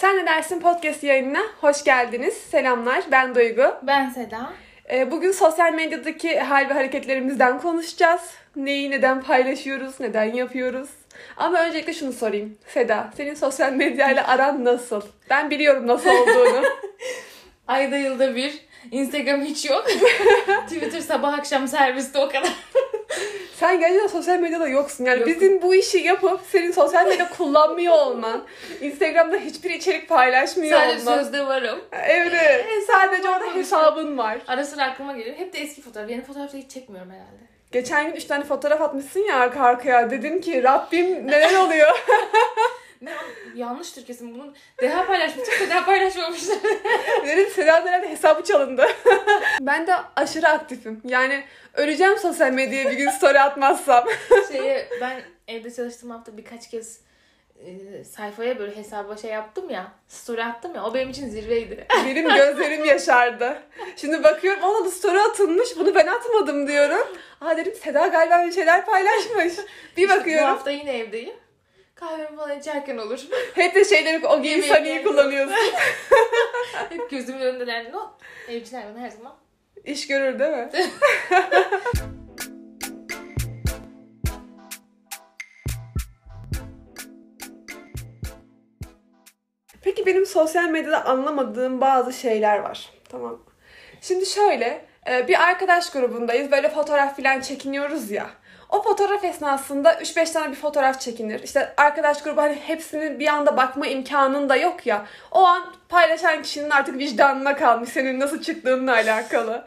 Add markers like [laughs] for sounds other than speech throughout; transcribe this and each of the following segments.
Sen ne dersin podcast yayınına hoş geldiniz. Selamlar ben Duygu. Ben Seda. Ee, bugün sosyal medyadaki hal ve hareketlerimizden konuşacağız. Neyi neden paylaşıyoruz, neden yapıyoruz. Ama öncelikle şunu sorayım. Seda, senin sosyal medyayla aran nasıl? Ben biliyorum nasıl olduğunu. [laughs] Ayda yılda bir. Instagram hiç yok. [laughs] Twitter sabah akşam serviste o kadar. Sen gerçekten sosyal medyada yoksun. Yani Yokum. bizim bu işi yapıp senin sosyal medya [laughs] kullanmıyor olman, Instagram'da hiçbir içerik paylaşmıyor Sadece olman. sözde varım. Evet, evet. Sadece orada hesabın var. Ara sıra aklıma geliyor. Hep de eski fotoğraf. Yeni fotoğrafta hiç çekmiyorum herhalde. Geçen gün üç tane fotoğraf atmışsın ya arka arkaya. Dedim ki Rabbim neler oluyor? [laughs] Ne yanlıştır kesin bunun. Deha paylaşmıştım. [laughs] Seda paylaşmamıştır. Dedim Seda'nın herhalde hesabı çalındı. [laughs] ben de aşırı aktifim. Yani öleceğim sosyal medyaya bir gün story atmazsam. [laughs] Şeye ben evde çalıştığım hafta birkaç kez e, sayfaya böyle hesaba şey yaptım ya. Story attım ya. O benim için zirveydi. Benim gözlerim yaşardı. Şimdi bakıyorum ona da story atılmış. Bunu ben atmadım diyorum. Aa dedim Seda galiba bir şeyler paylaşmış. Bir İşte bakıyorum. Bu hafta yine evdeyim. Kahvemi falan içerken olur. [laughs] Hep de şeyleri o Sani'yi geldi. kullanıyorsun. [laughs] Hep gözümün önündeler. No. Evciler bana her zaman. İş görür değil mi? [laughs] Peki benim sosyal medyada anlamadığım bazı şeyler var. Tamam. Şimdi şöyle e, bir arkadaş grubundayız. Böyle fotoğraf falan çekiniyoruz ya. O fotoğraf esnasında 3-5 tane bir fotoğraf çekinir. İşte arkadaş grubu hani hepsinin bir anda bakma imkanın da yok ya. O an paylaşan kişinin artık vicdanına kalmış senin nasıl çıktığınla alakalı.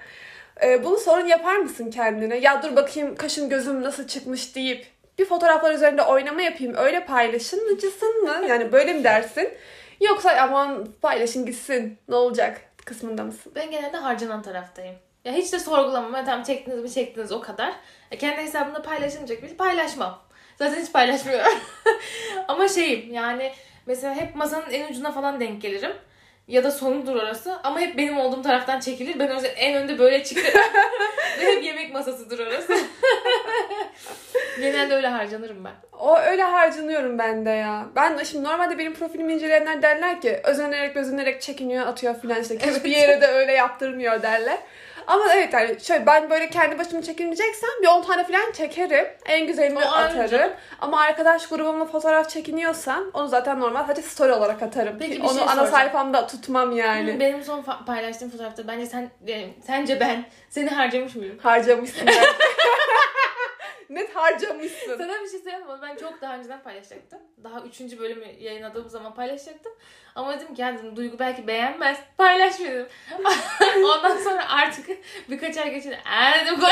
E, bunu sorun yapar mısın kendine? Ya dur bakayım kaşım gözüm nasıl çıkmış deyip bir fotoğraflar üzerinde oynama yapayım öyle paylaşımcısın mı? Yani böyle mi dersin? Yoksa aman paylaşın gitsin ne olacak kısmında mısın? Ben genelde harcanan taraftayım. Ya hiç de sorgulamam. Tamam çektiniz mi çektiniz o kadar. E, kendi hesabımda paylaşılmayacak bir paylaşmam. Zaten hiç paylaşmıyorum. [laughs] Ama şeyim yani mesela hep masanın en ucuna falan denk gelirim. Ya da sonudur orası. Ama hep benim olduğum taraftan çekilir. Ben yüzden en önde böyle çıkarım. [laughs] Ve hep yemek masasıdır orası. [laughs] Genelde öyle harcanırım ben. O öyle harcanıyorum ben de ya. Ben de şimdi normalde benim profilimi inceleyenler derler ki özenerek özenerek çekiniyor atıyor filan işte. Hiçbir yere de öyle yaptırmıyor derler. Ama evet yani şöyle ben böyle kendi başıma çekineceksem bir 10 tane falan çekerim. En güzelini O atarım. canım. Ama arkadaş grubumla fotoğraf çekiniyorsam onu zaten normal hadi story olarak atarım. Peki bir onu şey ana soracağım. sayfamda tutmam yani. Benim son fa- paylaştığım fotoğrafta bence sen yani sence ben seni harcamış mıyım? Harcamışsın. [laughs] Net harcamışsın. Sana bir şey söyleyeyim mi? Ben çok daha önceden paylaşacaktım. Daha üçüncü bölümü yayınladığım zaman paylaşacaktım. Ama dedim ki yani Duygu belki beğenmez. Paylaşmıyorum. [laughs] Ondan sonra artık birkaç ay geçince "Ee," dedim. [laughs]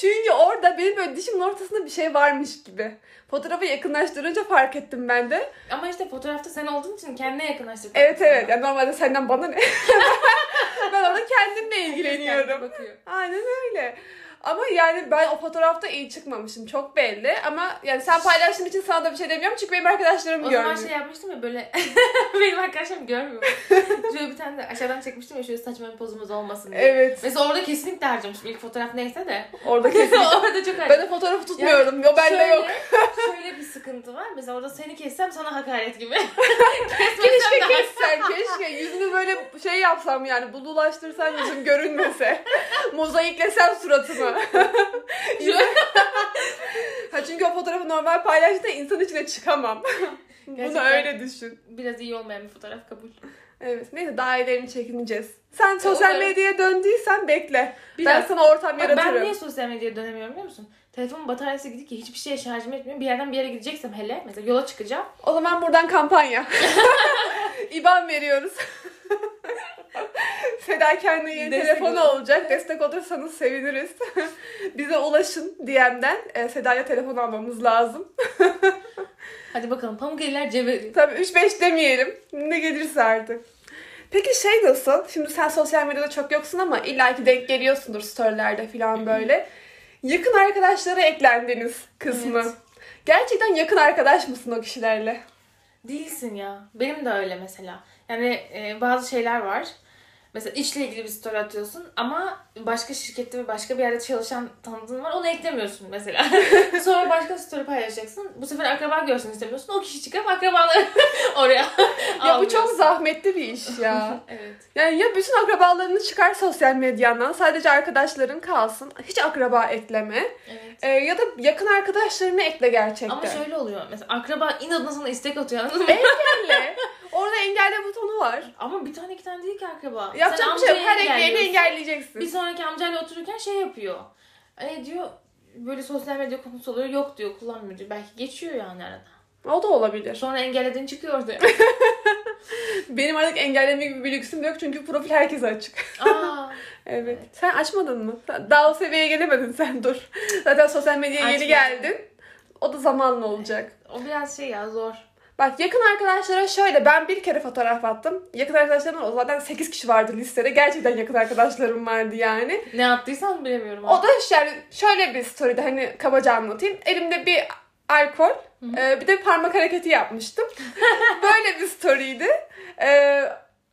Çünkü orada benim böyle dişimin ortasında bir şey varmış gibi. Fotoğrafı yakınlaştırınca fark ettim ben de. Ama işte fotoğrafta sen olduğun için kendine yakınlaştırdın. Evet evet. Yani normalde senden bana ne? [laughs] ben orada kendimle ilgileniyorum. bakıyor. Aynen öyle. Ama yani ben o fotoğrafta iyi çıkmamışım. Çok belli. Ama yani sen paylaştığın için sana da bir şey demiyorum. Çünkü benim arkadaşlarım O görmüyor. zaman şey yapmıştım ya böyle [laughs] benim arkadaşlarım görmüyor. Şöyle bir tane de aşağıdan çekmiştim ya şöyle saçma bir pozumuz olmasın diye. Evet. Mesela orada kesinlikle harcamışım. İlk fotoğraf neyse de. Orada [laughs] kesin. orada çok ben de fotoğrafı tutmuyorum. o bende şöyle, yok. [laughs] Şöyle bir sıkıntı var. Mesela orada seni kessem sana hakaret gibi. Keşke kessen. Keşke yüzünü böyle şey yapsam yani. Bululaştırsam yüzüm görünmese. Mozaiklesem suratımı. [laughs] [laughs] ha çünkü o fotoğrafı normal paylaştığında insan içine çıkamam. [laughs] Bunu Gerçekten. öyle düşün. Biraz iyi olmayan bir fotoğraf kabul. Evet. Neyse daha iyilerini çekineceğiz. Sen sosyal Umarım. medyaya döndüysen bekle. Ben Biraz. sana ortam Bak, yaratırım. ben niye sosyal medyaya dönemiyorum biliyor musun? Telefonun bataryası gidik ki hiçbir şeye şarjım etmiyor. Bir yerden bir yere gideceksem hele mesela yola çıkacağım. O zaman buradan kampanya. İban veriyoruz. [laughs] Seda kendi yeni Destek telefonu olacak. Destek olursanız seviniriz. [laughs] Bize ulaşın DM'den. E, Seda'ya telefon almamız lazım. [laughs] Hadi bakalım pamuk eller cebeli. Tabii 3-5 demeyelim. Ne gelirse artık. Peki şey nasıl? Şimdi sen sosyal medyada çok yoksun ama illaki denk geliyorsundur storylerde falan böyle. Yakın arkadaşlara eklendiniz kısmı. Evet. Gerçekten yakın arkadaş mısın o kişilerle? Değilsin ya. Benim de öyle mesela. Yani e, bazı şeyler var. Mesela işle ilgili bir story atıyorsun ama başka şirkette ve başka bir yerde çalışan tanıdığın var onu eklemiyorsun mesela. [laughs] Sonra başka story paylaşacaksın. Bu sefer akraba görsün istemiyorsun. O kişi çıkıp akrabaları [laughs] oraya Ya bu çok zahmetli bir iş ya. [laughs] Evet. Yani ya bütün akrabalarını çıkar sosyal medyandan sadece arkadaşların kalsın. Hiç akraba ekleme. Evet. Ee, ya da yakın arkadaşlarını ekle gerçekten. Ama şöyle oluyor. Mesela akraba inadına sana istek atıyor anladın mı? Engelle. Orada engelle butonu var. Ama bir tane iki tane değil ki akraba. Yapacak bir şey yok. Her engelliyorsun. engelleyeceksin. Bir sonraki amcayla otururken şey yapıyor. Hani diyor böyle sosyal medya konusu oluyor. Yok diyor kullanmıyor diyor. Belki geçiyor yani arada. O da olabilir. Sonra engellediğin çıkıyor diyor. [laughs] Benim artık engelleme gibi bir lüksüm yok çünkü profil herkese açık. Aa, [laughs] Evet. Sen açmadın mı? Daha o seviyeye gelemedin sen dur. Zaten sosyal medyaya yeni Açmadım. geldin. O da zamanla olacak. o biraz şey ya zor. Bak yakın arkadaşlara şöyle ben bir kere fotoğraf attım. Yakın arkadaşlarım zaten 8 kişi vardı listede. Gerçekten yakın arkadaşlarım vardı yani. Ne attıysan bilemiyorum. O da yani şöyle bir story'de hani kabaca anlatayım. Elimde bir alkol, e, bir de parmak hareketi yapmıştım. [laughs] Böyle bir story'ydi. E,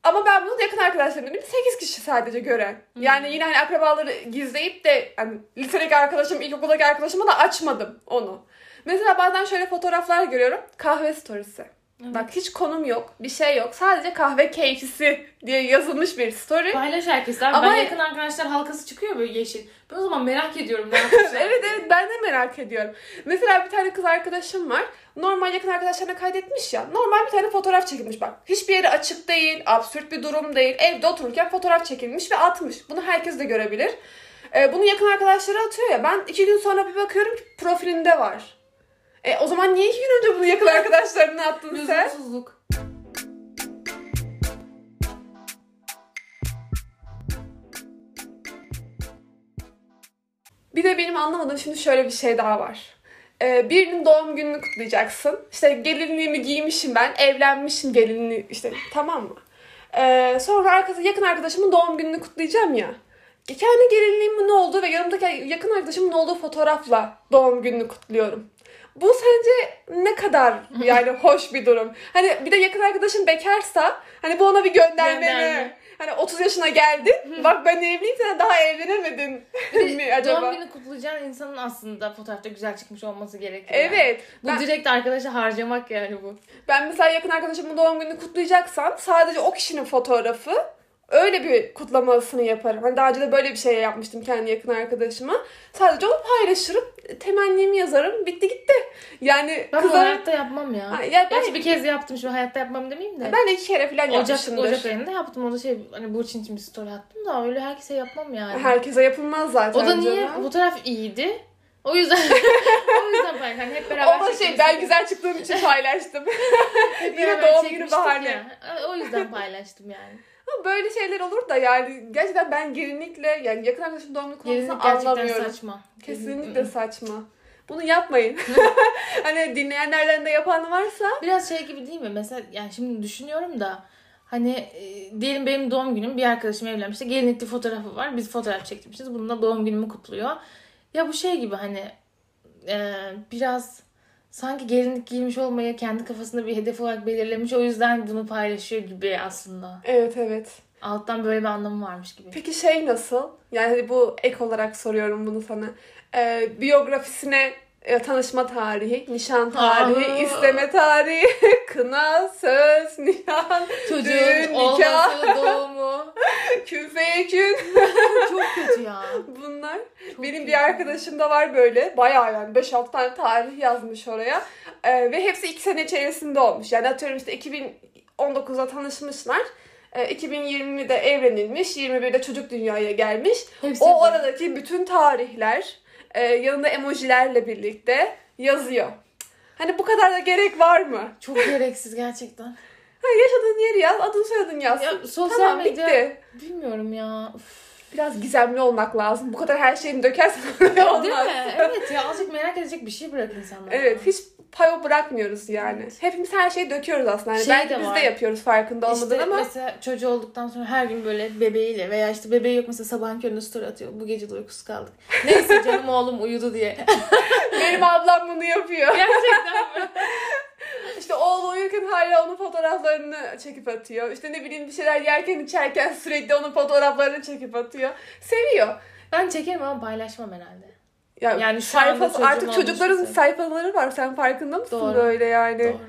ama ben bunu yakın arkadaşlarım dedim. 8 kişi sadece gören. Yani yine hani akrabaları gizleyip de hani lisedeki arkadaşım, ilkokuldaki arkadaşıma da açmadım onu. Mesela bazen şöyle fotoğraflar görüyorum. Kahve storiesi. Bak hiç konum yok, bir şey yok. Sadece kahve keyfisi diye yazılmış bir story. Paylaş herkes abi. Ama- Ben yakın arkadaşlar halkası çıkıyor böyle yeşil. Ben o zaman merak ediyorum ne [laughs] yapacağım. evet evet ben de merak ediyorum. Mesela bir tane kız arkadaşım var. Normal yakın arkadaşlarına kaydetmiş ya. Normal bir tane fotoğraf çekilmiş bak. Hiçbir yeri açık değil, absürt bir durum değil. Evde otururken fotoğraf çekilmiş ve atmış. Bunu herkes de görebilir. Ee, bunu yakın arkadaşları atıyor ya. Ben iki gün sonra bir bakıyorum ki profilinde var. E, o zaman niye iki gün önce bunu yakın arkadaşlarına attın sen? Lüzumsuzluk. Bir de benim anlamadığım şimdi şöyle bir şey daha var. Ee, birinin doğum gününü kutlayacaksın. İşte gelinliğimi giymişim ben, evlenmişim gelinliği işte tamam mı? Ee, sonra arkası yakın arkadaşımın doğum gününü kutlayacağım ya. Kendi gelinliğimin ne olduğu ve yanımdaki yakın arkadaşımın olduğu fotoğrafla doğum gününü kutluyorum. Bu sence ne kadar yani hoş bir durum? Hani bir de yakın arkadaşın bekarsa hani bu ona bir gönderme mi? Hani 30 yaşına geldin. bak ben evliyim sen daha evlenemedin [laughs] mi acaba? Doğum günü kutlayacağın insanın aslında fotoğrafta güzel çıkmış olması gerekiyor. yani. Evet. Bu Ben, direkt arkadaşa harcamak yani bu. ben mesela yakın arkadaşımın doğum gününü kutlayacaksam sadece o kişinin fotoğrafı öyle bir kutlamasını yaparım. Hani daha önce de böyle bir şey yapmıştım kendi yakın arkadaşıma. Sadece onu paylaşırım. Temennimi yazarım. Bitti gitti. Yani Ben kızlar... hayatta yapmam ya. Ha, ya ben, Gerçi bir kez yaptım şimdi hayatta yapmam demeyeyim de. ben de iki kere falan Ocak, yapmışımdır. Ocak ayında yaptım. O da şey hani Burçin için bir story attım da öyle herkese yapmam yani. Herkese yapılmaz zaten. o da niye? canım. Fotoğraf iyiydi. O yüzden [laughs] o yüzden ben hani hep beraber da şey ben güzel çıktığım için paylaştım. [laughs] yine doğum günü bahane. O yüzden paylaştım yani. Ama böyle şeyler olur da yani gerçekten ben gelinlikle yani yakın arkadaşım doğum günü Gelinlik konusunu anlamıyorum. saçma. Kesinlikle saçma. Bunu yapmayın. [laughs] [laughs] hani dinleyenlerden de yapan varsa Biraz şey gibi değil mi? Mesela yani şimdi düşünüyorum da hani e, diyelim benim doğum günüm bir arkadaşım evlenmişti. Gelinlikli fotoğrafı var. Biz fotoğraf çekmişiz. Bununla doğum günümü kutluyor. Ya bu şey gibi hani e, biraz sanki gelinlik giymiş olmayı kendi kafasında bir hedef olarak belirlemiş. O yüzden bunu paylaşıyor gibi aslında. evet evet. Alttan böyle bir anlamı varmış gibi. Peki şey nasıl? Yani bu ek olarak soruyorum bunu sana. Ee, biyografisine e, tanışma tarihi, nişan tarihi, Aa. isteme tarihi, [laughs] kına, söz, nişan, Çocuğun düğün, nikah, olması, [laughs] doğumu. kün feyekün. [laughs] Çok kötü ya. Bunlar. Çok Benim kötü. bir arkadaşım da var böyle. Bayağı yani 5-6 tane tarih yazmış oraya. Ee, ve hepsi 2 sene içerisinde olmuş. Yani atıyorum işte 2019'da tanışmışlar. Ee, 2020'de evlenilmiş. 21'de çocuk dünyaya gelmiş. Hepsi O aradaki bütün tarihler e, yanında emojilerle birlikte yazıyor. Hani bu kadar da gerek var mı? Çok gereksiz gerçekten. [laughs] Ha, yaşadığın yeri yaz, adın soyadın yaz. Ya sosyal tamam medya bitti. bilmiyorum ya. Üf. Biraz gizemli olmak lazım. Bu kadar her şeyini dökersen öyle [laughs] Değil olmaz. mi? Evet ya azıcık merak edecek bir şey bırak insanlara. Evet hiç payo bırakmıyoruz yani. Hepimiz her şeyi döküyoruz aslında. Yani Şey belki de biz var. de yapıyoruz farkında olmadan İşte ama mesela çocuğu olduktan sonra her gün böyle bebeğiyle veya işte bebeği yok mesela sabahın köründe story atıyor. Bu gece de uykusuz kaldık. Neyse canım oğlum uyudu diye. [laughs] benim ablam bunu yapıyor. Gerçekten mi? [laughs] İşte İşte oğlu uyurken hala onun fotoğraflarını çekip atıyor. İşte ne bileyim bir şeyler yerken içerken sürekli onun fotoğraflarını çekip atıyor. Seviyor. Ben çekerim ama paylaşmam herhalde. Ya Yani şu çocuğum artık çocukların mesela. sayfaları var. Sen farkında mısın Doğru. böyle yani? Doğru.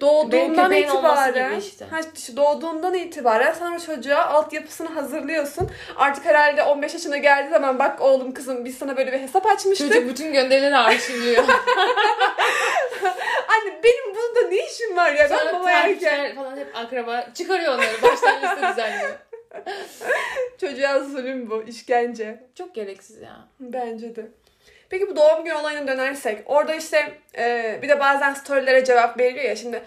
Doğduğundan itibaren, işte. ha, doğduğundan itibaren sen o çocuğa altyapısını hazırlıyorsun. Artık herhalde 15 yaşına geldiği zaman bak oğlum kızım biz sana böyle bir hesap açmıştık. Çocuk bütün gönderileri arşivliyor. [laughs] Anne benim bunda ne işim var ya ben Sonra baba erken. falan hep akraba çıkarıyor onları. Baştan liste düzenliyor. [laughs] Çocuğa zulüm bu, işkence. Çok gereksiz ya. Bence de. Peki bu doğum günü olayına dönersek. Orada işte e, bir de bazen storylere cevap veriliyor ya şimdi.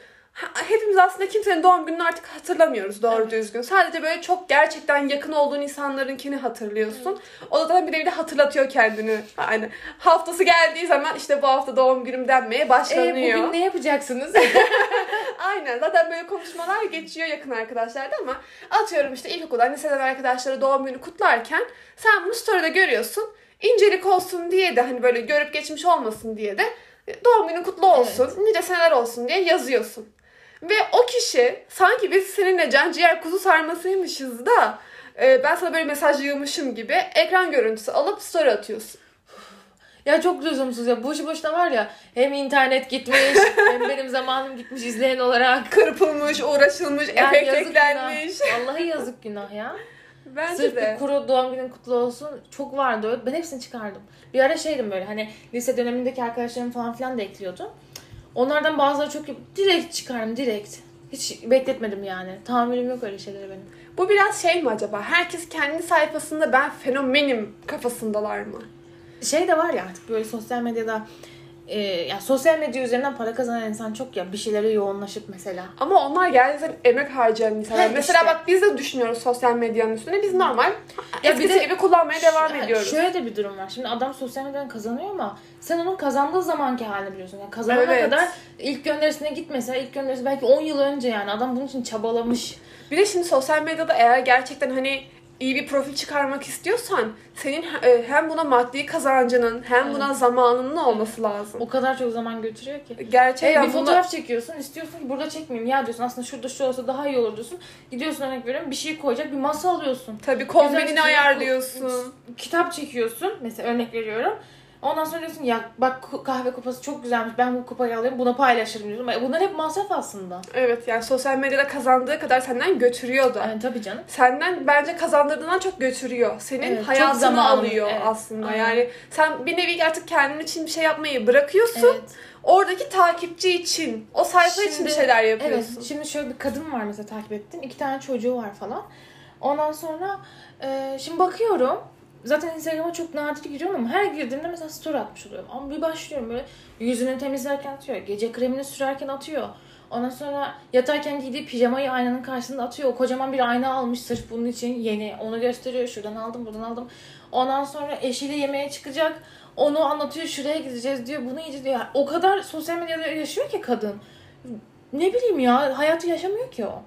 Hepimiz aslında kimsenin doğum gününü artık hatırlamıyoruz doğru Evet. düzgün. Sadece böyle çok gerçekten yakın olduğun insanlarınkini hatırlıyorsun. O da zaten bir de bir de hatırlatıyor kendini. Yani haftası geldiği zaman işte bu hafta doğum günüm denmeye E, başlanıyor. bugün ne yapacaksınız? [laughs] Aynen zaten böyle konuşmalar geçiyor yakın arkadaşlarda ama atıyorum işte ilkokuldan liseden arkadaşları doğum günü kutlarken sen bunu story'de görüyorsun. İncelik olsun diye de hani böyle görüp geçmiş olmasın diye de e, doğum günün kutlu olsun, nice seneler olsun diye yazıyorsun. Ve o kişi sanki biz seninle can ciğer kuzu sarmasıymışız da e, ben sana böyle mesaj yığmışım gibi ekran görüntüsü alıp story atıyorsun. ya çok lüzumsuz ya. Boşu boşuna var ya hem internet gitmiş [laughs] hem benim zamanım gitmiş izleyen olarak. Kırpılmış, uğraşılmış, Yani efekt eklenmiş. günah. Vallahi yazık günah ya. Bence Sırf de. bir kuru doğum günün kutlu olsun. Çok vardı öyle. Ben hepsini çıkardım. Bir ara şeydim böyle hani lise dönemindeki arkadaşlarım falan filan da ekliyordu. Onlardan bazıları çok direkt çıkardım direkt. Hiç bekletmedim yani. Tahammülüm yok öyle şeylere benim. Bu biraz şey mi acaba? Herkes kendi sayfasında ben fenomenim kafasındalar mı? Şey de var ya artık böyle sosyal medyada e, ya sosyal medya üzerinden para kazanan insan çok ya bir şeylere yoğunlaşıp mesela. Ama onlar gerçekten emek harcayan insanlar. Ha, Mesela işte. bak biz de düşünüyoruz sosyal medyanın üstüne. Biz normal Ya eskisi de- gibi kullanmaya devam ediyoruz. Şöyle de bir durum var. Şimdi adam sosyal medyadan kazanıyor ama sen onun kazandığı zamanki halini biliyorsun. Yani kazanana Evet. kadar ilk gönderisine git mesela ilk gönderisi belki 10 yıl önce yani adam bunun için çabalamış. Bir de şimdi sosyal medyada eğer gerçekten hani iyi bir profil çıkarmak istiyorsan senin e, hem buna maddi kazancının hem Evet. buna zamanının olması lazım. O kadar çok zaman götürüyor ki. Gerçekten Hey, bir bunu- fotoğraf çekiyorsun istiyorsun ki burada çekmeyeyim ya diyorsun aslında şurada şu olsa daha iyi olur diyorsun. Gidiyorsun örnek veriyorum bir şey koyacak bir masa alıyorsun. tabii kombinini Güzel- ayarlıyorsun. Kitap çekiyorsun mesela örnek veriyorum. Ondan sonra diyorsun ya bak kahve kupası çok güzelmiş ben bu kupayı alayım buna paylaşırım diyorsun. Bunlar hep masraf aslında. Evet yani sosyal medyada kazandığı kadar senden götürüyor da. Yani tabii canım. senden bence kazandırdığından çok götürüyor. Senin Evet, hayatını zamanını, alıyor evet, aslında. aynen. Yani sen bir nevi artık kendin için bir şey yapmayı bırakıyorsun. Evet. Oradaki takipçi için, o sayfa için bir şeyler yapıyorsun. Evet. Şimdi şöyle bir kadın var mesela takip ettim. İki tane çocuğu var falan. Ondan sonra e, şimdi bakıyorum. Zaten Instagram'a çok nadir giriyorum ama her girdiğimde mesela story atmış oluyorum. Ama bir başlıyorum böyle yüzünü temizlerken atıyor. Gece kremini sürerken atıyor. Ondan sonra yatarken giydiği pijamayı aynanın karşısında atıyor. O kocaman bir ayna almış sırf bunun için yeni. Onu gösteriyor. Şuradan aldım, buradan aldım. Ondan sonra eşiyle yemeğe çıkacak. Onu anlatıyor. Şuraya gideceğiz diyor. Bunu yiyeceğiz diyor. O kadar sosyal medyada yaşıyor ki kadın. Ne bileyim ya hayatı yaşamıyor ki o.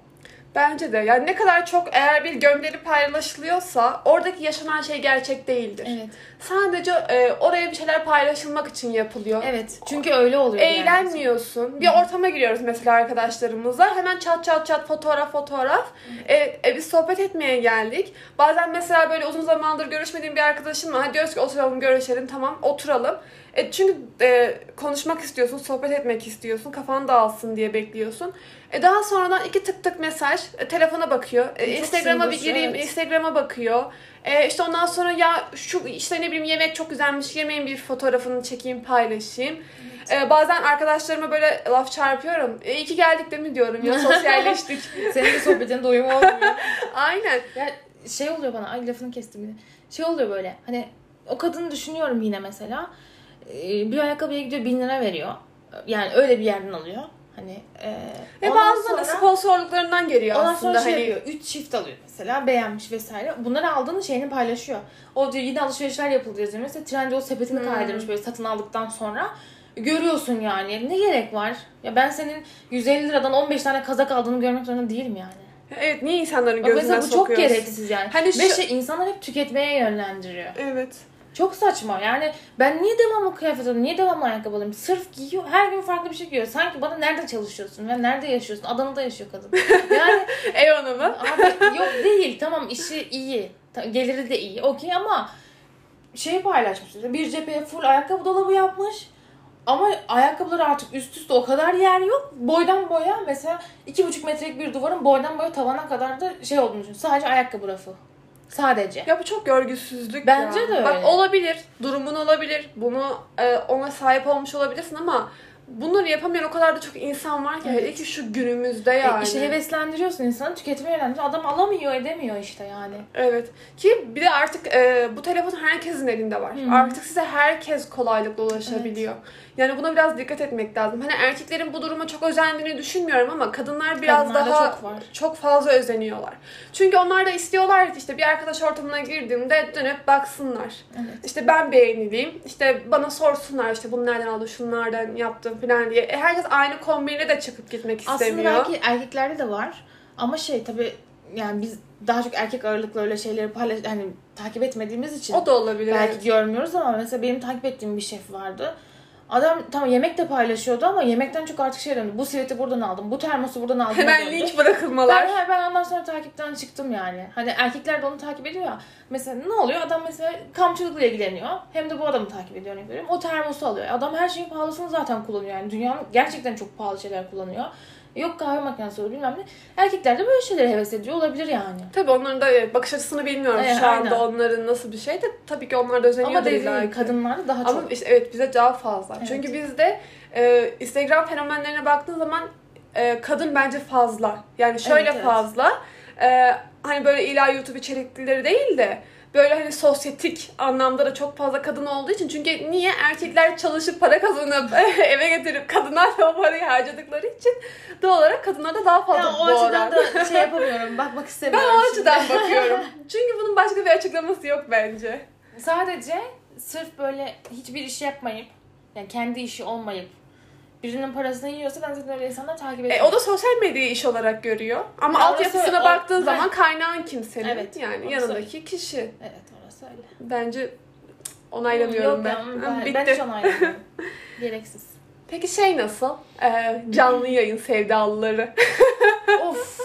Bence de. Yani ne kadar çok eğer bir gönderi paylaşılıyorsa oradaki yaşanan şey gerçek değildir. Evet. Sadece e, oraya bir şeyler paylaşılmak için yapılıyor. Evet. Çünkü öyle oluyor. yani. Eğlenmiyorsun. Bir ortama giriyoruz mesela arkadaşlarımızla. Hemen çat çat çat fotoğraf fotoğraf. E, e, biz sohbet etmeye geldik. Bazen mesela böyle uzun zamandır görüşmediğim bir arkadaşım var. Diyoruz ki oturalım görüşelim tamam oturalım. E, çünkü e, konuşmak istiyorsun, sohbet etmek istiyorsun, kafan dağılsın diye bekliyorsun. E, daha sonradan iki tık tık mesaj, e, telefona bakıyor. E, Çok Instagram'a bir gireyim, evet. Instagram'a bakıyor. E, işte ondan sonra ya şu işte ne bileyim yemek çok güzelmiş, yemeğin bir fotoğrafını çekeyim, paylaşayım. E, bazen arkadaşlarıma böyle laf çarpıyorum. E, iyi ki geldik değil mi diyorum ya sosyalleştik. [laughs] Senin de sohbetin doyum olmuyor. [laughs] Aynen. ya şey oluyor bana. Ay lafını kestim yine. Şey oluyor böyle. Hani o kadını düşünüyorum yine mesela. Ee, Bir ayakkabıya gidiyor bin lira veriyor. Yani öyle bir yerden alıyor. Hani e, Ve ondan bazıları da sponsorluklarından geliyor Ondan aslında. sonra şey hani yapıyor. 3 çift alıyor mesela. Beğenmiş vesaire. Bunları aldığının şeyini paylaşıyor. O diyor yine alışverişler yapıldı yazıyor. Mesela Trendyol sepetini Hmm. kaydırmış böyle satın aldıktan sonra. Görüyorsun yani. Ne gerek var? Ya ben senin 150 liradan 15 tane kazak aldığını görmek zorunda değilim yani. Evet niye insanların Bak gözüne mesela bu çok sokuyorsun? gereksiz yani. Hani Ve şu- şey insanlar hep tüketmeye yönlendiriyor. Evet. Çok saçma. Yani ben niye devamlı kıyafet alayım? Niye devamlı ayakkabı alayım? Sırf giyiyor. Her gün farklı bir şey giyiyor. Sanki bana nerede çalışıyorsun ve nerede yaşıyorsun? Adana'da yaşıyor kadın. Yani [laughs] Ev hanımı. abi yok değil. Tamam işi iyi. Geliri de iyi. Okey ama şey paylaşmış. Bir cepheye full ayakkabı dolabı yapmış. Ama ayakkabıları artık üst üste o kadar yer yok. Boydan boya mesela iki buçuk metrelik bir duvarın boydan boya tavana kadar da şey olduğunu düşün. Sadece ayakkabı rafı. Sadece. Ya bu çok görgüsüzlük Bence ya. de öyle. Bak olabilir, durumun olabilir, bunu e, ona sahip olmuş olabilirsin ama bunları yapamayan o kadar da çok insan var ki Evet. hele ki şu günümüzde E, yani. işte heveslendiriyorsun insanı tüketime yönlendiriyorsun. Adam alamıyor edemiyor işte yani. Evet. Ki bir de artık e, bu telefon herkesin elinde var. Hı. Artık size herkes kolaylıkla ulaşabiliyor. Yani buna biraz dikkat etmek lazım. Hani erkeklerin bu duruma çok özendiğini düşünmüyorum ama kadınlar biraz Kadınlarda daha çok var. çok fazla özeniyorlar. Çünkü onlar da istiyorlar ki işte bir arkadaş ortamına girdiğimde dönüp baksınlar. Evet. İşte ben beğenileyim. İşte bana sorsunlar işte bunu nereden aldın, şunu nereden yaptın falan diye. E, herkes aynı kombinle de çıkıp gitmek istemiyor. Aslında belki erkeklerde de var. Ama şey tabii yani biz daha çok erkek ağırlıklı öyle şeyleri paylaş hani takip etmediğimiz için O da olabilir. belki evet. görmüyoruz ama mesela benim takip ettiğim bir şef vardı. Adam tamam yemek de paylaşıyordu ama yemekten çok artık şey döndü. Bu siveti buradan aldım. Bu termosu buradan aldım. Hemen döndü. linç bırakılmalar. Ben, ben ondan sonra takipten çıktım yani. Hani erkekler de onu takip ediyor ya. Mesela ne oluyor? Adam mesela kampçılıkla ilgileniyor. Hem de bu adamı takip ediyor örnek veriyorum. O termosu alıyor. Adam her şeyin pahalısını zaten kullanıyor. Yani dünyanın gerçekten çok pahalı şeyler kullanıyor. Yok kahve makinesi olur bilmem ne. Erkekler de böyle şeylere heves ediyor olabilir yani. Tabii onların da evet, bakış açısını bilmiyorum Evet, şu anda aynen. onların nasıl bir şey de tabii ki onlar da özeniyor Ama değil dediğim kadınlarda daha Ama çok. işte evet bize daha fazla. Evet. Çünkü bizde e, Instagram fenomenlerine baktığın zaman e, kadın bence fazla. Yani şöyle Evet, evet. fazla. E, hani böyle illa YouTube içerikleri değil de böyle hani sosyetik anlamda da çok fazla kadın olduğu için. Çünkü niye erkekler çalışıp para kazanıp [laughs] eve getirip kadınlar da o parayı harcadıkları için doğal olarak kadınlar da daha fazla Ya, o bu açıdan oran. da şey yapamıyorum. Bakmak [laughs] Ben istemiyorum. o şimdi. açıdan bakıyorum. [laughs] Çünkü bunun başka bir açıklaması yok bence. Sadece sırf böyle hiçbir iş yapmayıp yani kendi işi olmayıp birinin parasını yiyorsa ben zaten öyle insanları takip E, ediyorum. o da sosyal medyayı iş olarak görüyor. Ama Ya altyapısına orası- baktığın o- zaman kaynağın kimsenin. Evet, yani yanındaki kişi. Evet orası öyle. Bence onaylamıyorum Yok ben. ben, Bitti. ben hiç onaylamıyorum. [laughs] Gereksiz. Peki şey nasıl? Ee, canlı yayın sevdalıları. [laughs] of.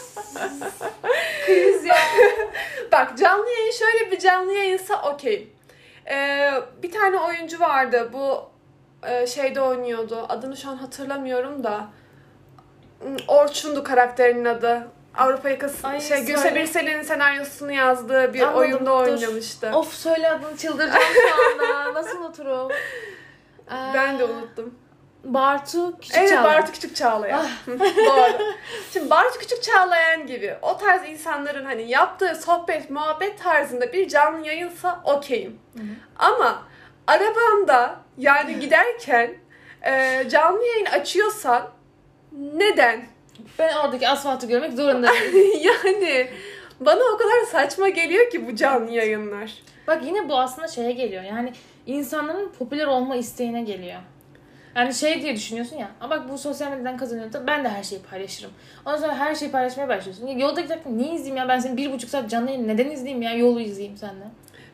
Kriz ya. [laughs] Bak canlı yayın şöyle bir canlı yayınsa okey. Ee, bir tane oyuncu vardı bu e, şeyde oynuyordu. Adını şu an hatırlamıyorum da. Hmm, Orçun'du karakterinin adı. Avrupa yakası Ay, şey Gülse. Birsel'in senaryosunu yazdığı bir Anladım, oyunda dur. oynamıştı. of söyle adını çıldıracağım şu anda. [laughs] Nasıl unuturum? Ee, Ben de unuttum. Bartu Küçük evet Çağlayan. Bartu Küçük Çağlayan. Doğru. Şimdi Bartu Küçük Çağlayan gibi o tarz insanların hani yaptığı sohbet, muhabbet tarzında bir canlı yayınsa okeyim. Ama arabanda yani giderken e, canlı yayın açıyorsan neden? Ben oradaki asfaltı görmek zorundayım. [laughs] yani bana o kadar saçma geliyor ki bu canlı yayınlar. Bak yine bu aslında şeye geliyor. Yani insanların popüler olma isteğine geliyor. Yani şey diye düşünüyorsun ya. Ama bak bu sosyal medyadan kazanıyorum da ben de her şeyi paylaşırım. Ondan sonra her şeyi paylaşmaya başlıyorsun. Ya Yolda giderken niye izleyeyim ya? Ben seni bir buçuk saat canlı yayın neden izleyeyim ya? Yolu izleyeyim seninle.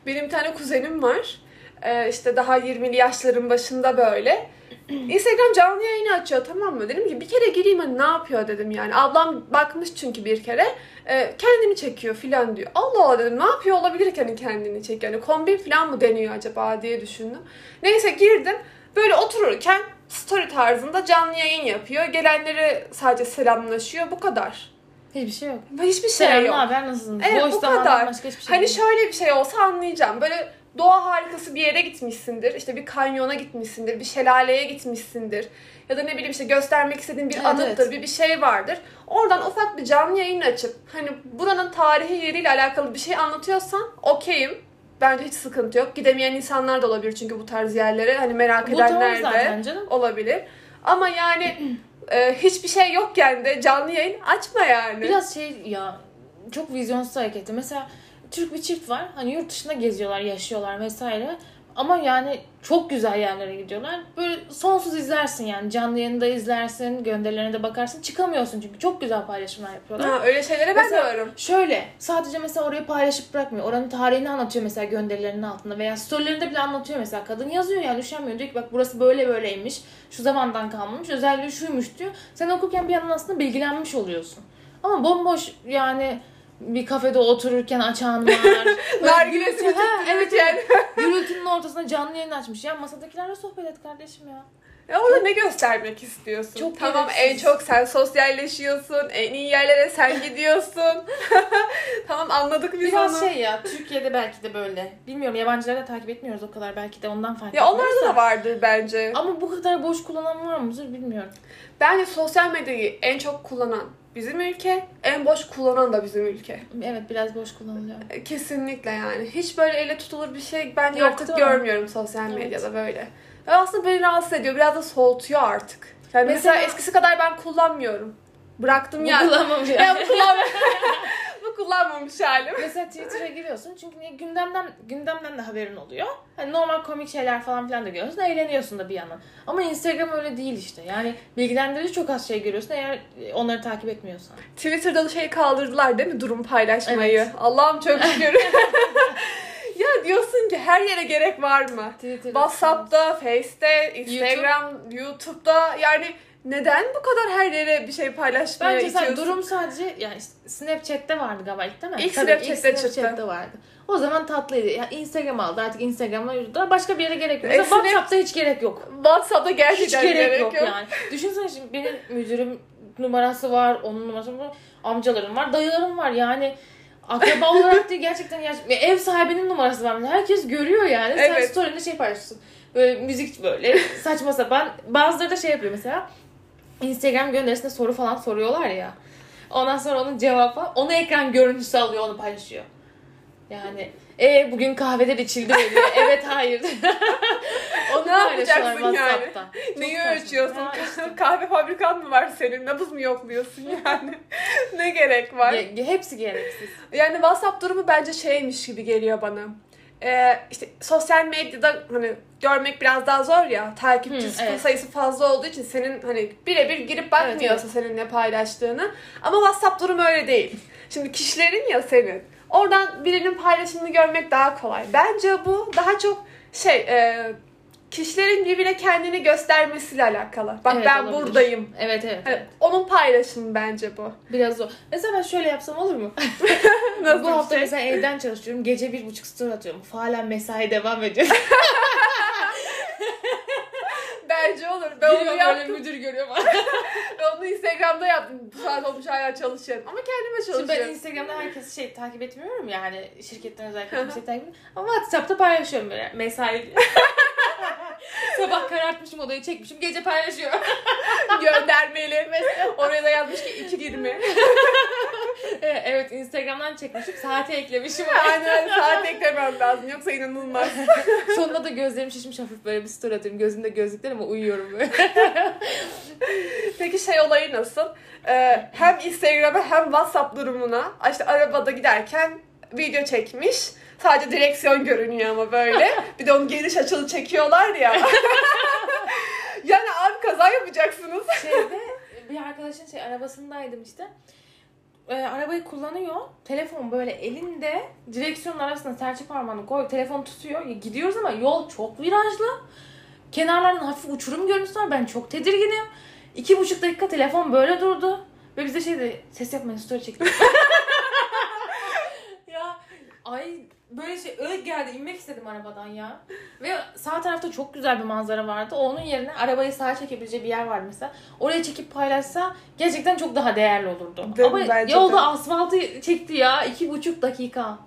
Benim bir tane kuzenim var. Ee, işte daha 20'li yaşların başında böyle. [clears throat] Instagram canlı yayını açıyor tamam mı? Dedim ki bir kere gireyim hani ne yapıyor dedim yani. Ablam bakmış çünkü bir kere. Ee, kendini çekiyor filan diyor. Allah Allah dedim ne yapıyor olabilir ki hani kendini çekiyor. Hani kombin filan mı deniyor acaba diye düşündüm. Neyse girdim. Böyle otururken story tarzında canlı yayın yapıyor. Gelenlere sadece selamlaşıyor. Bu kadar. Hiçbir şey yok. Hiçbir şey Selam, yok. haber, nasılsınız? Evet, Boş bu kadar. başka hiçbir şey Hani yok. şöyle bir şey olsa anlayacağım. Böyle doğa harikası bir yere gitmişsindir. İşte bir kanyona gitmişsindir. Bir şelaleye gitmişsindir. Ya da ne bileyim işte göstermek istediğin bir Evet, anıttır. evet. Bir, bir şey vardır. Oradan ufak bir canlı yayın açıp hani buranın tarihi yeriyle alakalı bir şey anlatıyorsan okeyim. Bence hiç sıkıntı yok. Gidemeyen insanlar da olabilir çünkü bu tarz yerlere. Hani merak Bu edenler de olabilir. Ama yani e, hiçbir şey yokken de canlı yayın açma yani. Biraz şey ya çok vizyonsuz hareketi. Mesela Türk bir çift var. Hani yurt dışında geziyorlar, yaşıyorlar vesaire. Ama yani çok güzel yerlere gidiyorlar. Böyle sonsuz izlersin yani. Canlı yayında izlersin, gönderilerine de bakarsın. Çıkamıyorsun çünkü çok güzel paylaşımlar yapıyorlar. Ha, öyle şeylere ben Mesela- de varım. Şöyle sadece mesela orayı paylaşıp bırakmıyor. Oranın tarihini anlatıyor mesela gönderilerinin altında veya storylerinde bile anlatıyor mesela. Kadın yazıyor yani üşenmiyor. Diyor ki bak burası böyle böyleymiş. Şu zamandan kalmamış. Özelliği şuymuş diyor. Sen okurken bir yandan aslında bilgilenmiş oluyorsun. Ama bomboş yani bir kafede otururken açan var. [laughs] Nargilesini Ha, evet yani. Gürültünün ortasında canlı yayın açmış. Ya masadakilerle sohbet et kardeşim ya. Ya orada ne göstermek istiyorsun? Çok tamam gereksiz. en çok sen sosyalleşiyorsun. En iyi yerlere sen gidiyorsun. [laughs] tamam anladık biz Biraz onu. şey ya Türkiye'de belki de böyle. Bilmiyorum yabancıları da takip etmiyoruz o kadar belki de ondan fark Ya onlarda da vardır bence. Ama bu kadar boş kullanan var mıdır bilmiyorum. Bence sosyal medyayı en çok kullanan bizim ülke, en boş kullanan da bizim ülke. Evet biraz boş kullanılıyor. E, Kesinlikle yani. Hiç böyle elle tutulur bir şey ben Yok, artık görmüyorum sosyal Evet. medyada böyle. Ve aslında beni rahatsız ediyor. Biraz da soğutuyor artık. Yani mesela, Mesela- eskisi kadar ben kullanmıyorum. Bıraktım ya. kullanmamış [laughs] ya yani. bu, [laughs] bu kullanmamış halim. Mesela Twitter'a giriyorsun çünkü niye gündemden gündemden de haberin oluyor. Hani normal komik şeyler falan filan da görüyorsun. Eğleniyorsun da bir yandan. Ama Instagram öyle değil işte. Yani bilgilendirici çok az şey görüyorsun eğer onları takip etmiyorsan. Twitter'da şey kaldırdılar değil mi durum paylaşmayı? Evet. Allah'ım çok şükür. [laughs] ya diyorsun ki her yere gerek var mı? Twitter'da WhatsApp'ta, Face'te, Instagram, YouTube'da yani neden bu kadar her yere bir şey paylaşmaya Bence sen itiyorsun? durum sadece yani Snapchat'te vardı galiba ilk değil mi? İlk Tabii, Snapchat'te çıktı. Snapchat'te vardı. O zaman tatlıydı. Yani Instagram aldı artık Instagram'la yürüdü. Başka bir yere gerek yok. E, Mesela Snap- WhatsApp'ta hiç gerek yok. WhatsApp'ta Hiç gerçekten gerek, yok, yani. Düşünsene şimdi benim müdürüm numarası var, onun numarası var, amcalarım var, dayılarım var yani. Akraba olarak değil gerçekten gerçekten ev sahibinin numarası var. Herkes görüyor yani. Sen Evet. story'inde şey paylaşıyorsun. Böyle müzik böyle saçma sapan. Bazıları da şey yapıyor mesela. Instagram gönderisinde soru falan soruyorlar ya. Ondan sonra onun cevabı onu ekran görüntüsü alıyor onu paylaşıyor. Yani e bugün kahveler içildi mi diyor. [laughs] evet hayır. [laughs] onu Ne yapacaksın yani? Neyi ölçüyorsun? İşte. [laughs] Kahve fabrikan mı var senin? Nabız mı yokluyorsun yani? ne gerek var? Ge- hepsi gereksiz. Yani WhatsApp durumu bence şeymiş gibi geliyor bana. Ee, işte sosyal medyada hani görmek biraz daha zor ya. Takipçi Hı, sıfır evet. sayısı fazla olduğu için senin hani birebir girip bakmıyorsa senin ne paylaştığını. Ama WhatsApp durumu öyle değil. Şimdi kişilerin ya senin. Oradan birinin paylaşımını görmek daha kolay. Bence bu daha çok şey e, kişilerin birbirine kendini göstermesiyle alakalı. Bak Evet, ben olabilir. buradayım. Evet evet. Hani onun paylaşımı bence bu. Biraz zor. Mesela ben şöyle yapsam olur mu? [laughs] Nasıl Bu hafta şey? mesela evden çalışıyorum. Gece bir buçuk story atıyorum. Halen mesai devam ediyor. [laughs] [laughs] Bence olur. Ben onu Geliyor yaptım. müdür görüyor Ben onu Instagram'da yaptım. Bu saat olmuş hala çalışıyorum. Ama kendime Şimdi ben çalışıyorum. Instagram'da herkesi şey takip etmiyorum yani şirketten özellikle kimseyi takip etmiyorum. Ama WhatsApp'ta paylaşıyorum böyle mesai. [laughs] Sabah karartmışım odayı çekmişim gece paylaşıyorum. [laughs] Göndermeli. Oraya da yazmış ki 2.20. [laughs] evet, evet Instagram'dan çekmişim saate eklemişim. Aynen saat eklemem lazım. Yoksa inanılmaz. Sonunda da gözlerim şişmiş hafif böyle bir story atıyorum. Gözümde gözlükler ama uyuyorum böyle. Peki şey olayı nasıl? Ee, hem Instagram'a hem WhatsApp durumuna işte arabada giderken video çekmiş. Sadece direksiyon görünüyor ama böyle. [laughs] Bir de onu geniş açılı çekiyorlar ya. [laughs] yani abi kaza yapacaksınız. Şeyde bir arkadaşın şey arabasındaydım işte. Ee, arabayı kullanıyor. Telefon böyle elinde direksiyonun arasına serçe parmağını koy. Telefon tutuyor. Gidiyoruz ama yol çok virajlı. Kenarlardan hafif uçurum görüntüsü var. Ben çok tedirginim. İki buçuk dakika telefon böyle durdu. Ve bize şey dedi. Ses yapmayın story çektim. [laughs] ya ay böyle şey öyle geldi inmek istedim arabadan ya. Ve sağ tarafta çok güzel bir manzara vardı. Onun yerine arabayı sağa çekebileceği bir yer var mesela. Oraya çekip paylaşsa gerçekten çok daha değerli olurdu. Değil Ama? Bence yolda de. asfaltı çekti ya. iki buçuk dakika.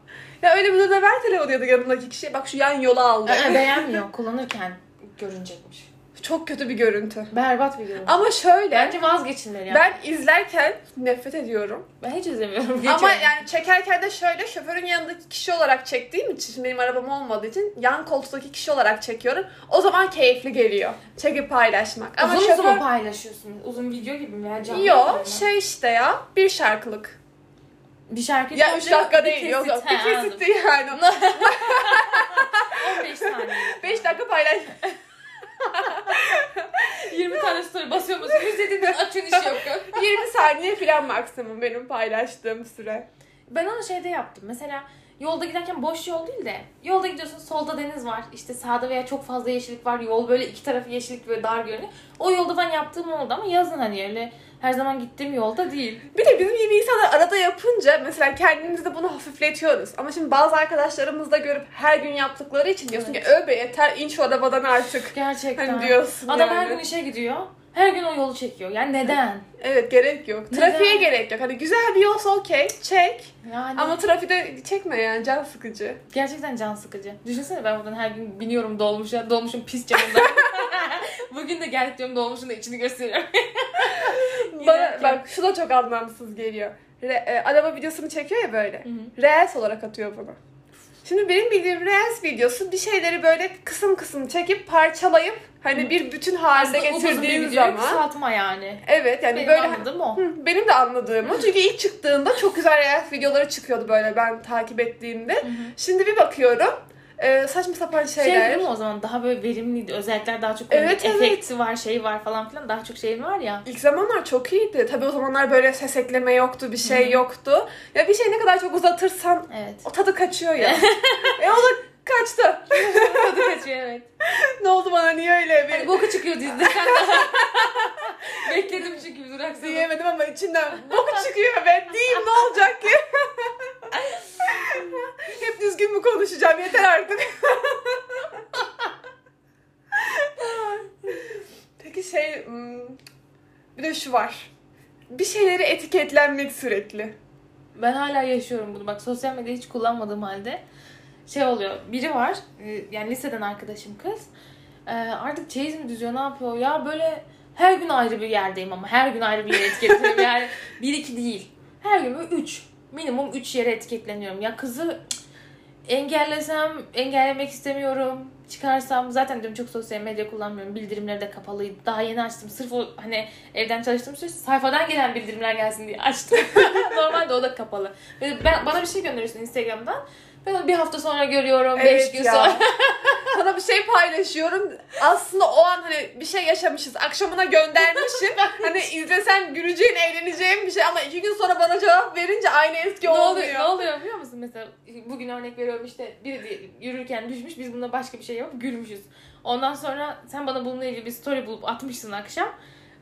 Ya öyle bir durumda ver telefonu ya da yanındaki kişiye. Bak şu yan yola aldı. Aa, beğenmiyor. [laughs] Kullanırken görünecekmiş. Çok kötü bir görüntü. Berbat bir görüntü. Ama şöyle Bence vazgeçilmeli yani. ben izlerken nefret ediyorum. Ben hiç izlemiyorum. Ama Geçiyorum. yani çekerken de şöyle şoförün yanındaki kişi olarak çektiğim için şimdi benim arabam olmadığı için yan koltuktaki kişi olarak çekiyorum. O zaman keyifli geliyor. Çekip paylaşmak. Ama uzun şoför... uzun mu paylaşıyorsun? Uzun video gibi mi veya canlı Yo şey işte ya bir şarkılık. bir şarkı Ya 3 dakika değil. bir Yok yok. kesit. Bir kesitti yani. [laughs] anladım. 15 saniye. 5 dakika paylaş. [laughs] 20 tane story basıyor basıyor. İzlediğinde açın iş yok. [laughs] 20 saniye falan maksimum benim paylaştığım süre. Ben onu şeyde yaptım. Mesela yolda giderken boş yol değil de yolda gidiyorsun solda deniz var. işte sağda veya çok fazla yeşillik var. Yol böyle iki tarafı yeşillik böyle dar görünüyor. O yolda ben yaptığım oldu ama yazın hani öyle her zaman gittiğim yolda değil. Bir de bizim gibi insanlar arada yapınca mesela kendimiz de bunu hafifletiyoruz. Ama şimdi bazı arkadaşlarımız da görüp her gün yaptıkları için diyorsun ki öbe yeter in şu arabadan artık. Gerçekten. Hani diyorsun Adam yani. her gün işe gidiyor. Her gün o yolu çekiyor. Yani neden? Evet gerek yok. Neden? Trafiğe gerek yok. Hani güzel bir yolsa okey çek. Yani Ama trafikte çekme yani can sıkıcı. gerçekten can sıkıcı. Düşünsene ben buradan her gün biniyorum dolmuşa. Dolmuşun pis camında. [laughs] Bugün de geldik diyorum dolmuşun da içini gösteriyorum. [laughs] Bana, Giderken. bak şu da çok anlamsız geliyor. Re, e, araba videosunu çekiyor ya böyle. Reels olarak atıyor bunu. Şimdi benim bildiğim Reels videosu bir şeyleri böyle kısım kısım çekip parçalayıp hani bir bütün halde getirdiğin zaman kısaltma yani. evet yani Benim böyle anladığım o. Hı, benim de anladığım o. Çünkü ilk çıktığında çok güzel Reels videoları çıkıyordu böyle ben takip ettiğimde. Hı hı. Şimdi bir bakıyorum e, saçma sapan Şey şeyler. değil mi o zaman daha böyle verimliydi. Özellikler daha çok Evet, evet, efekti var, şeyi var falan filan. Daha çok şeyin var ya. İlk zamanlar çok iyiydi. Tabii o zamanlar böyle ses ekleme yoktu, bir şey yoktu. Ya bir şey ne kadar çok uzatırsan Evet. o tadı kaçıyor ya. [laughs] e o da kaçtı. Tadı kaçıyor evet. [laughs] ne oldu bana niye öyle bir Hani boku çıkıyor dizide. [laughs] Bekledim çünkü bir durak sonra. diyemedim ama içinden boku çıkıyor ben diyeyim ne olacak ki? [laughs] Hep düzgün mü konuşacağım yeter artık. Peki şey hmm, bir de şu var. Bir şeyleri etiketlenmek sürekli. Ben hala yaşıyorum bunu. Bak sosyal medya hiç kullanmadığım halde şey oluyor. Biri var. e, Yani liseden arkadaşım kız. E, Artık çeyiz mi düzüyor ne yapıyor? Ya böyle her gün ayrı bir yerdeyim ama her gün ayrı bir yere etiketliyorum. yani [laughs] bir iki değil. Her gün böyle üç. Minimum üç yere etiketleniyorum. Ya kızı engellesem engellemek istemiyorum. Çıkarsam zaten diyorum çok sosyal medya kullanmıyorum. Bildirimleri de kapalıydı. Daha yeni açtım. Sırf o hani evden çalıştığım süreçte sayfadan gelen bildirimler gelsin diye açtım. [laughs] Normalde o da kapalı. Böyle ben, bana bir şey gönderiyorsun Instagram'dan. Ben onu bir hafta sonra görüyorum. beş Evet gün ya. sonra. [laughs] Sana bir şey paylaşıyorum. Aslında o an hani bir şey yaşamışız. Akşamına göndermişim. [laughs] hani izlesen güleceğin, eğleneceğin bir şey ama iki gün sonra bana cevap verince aynı eski ne olmuyor. oluyor, ne oluyor biliyor musun? Mesela bugün örnek veriyorum işte biri yürürken düşmüş biz bununla başka bir şey yapıp gülmüşüz. Ondan sonra sen bana bununla ilgili bir story bulup atmışsın akşam.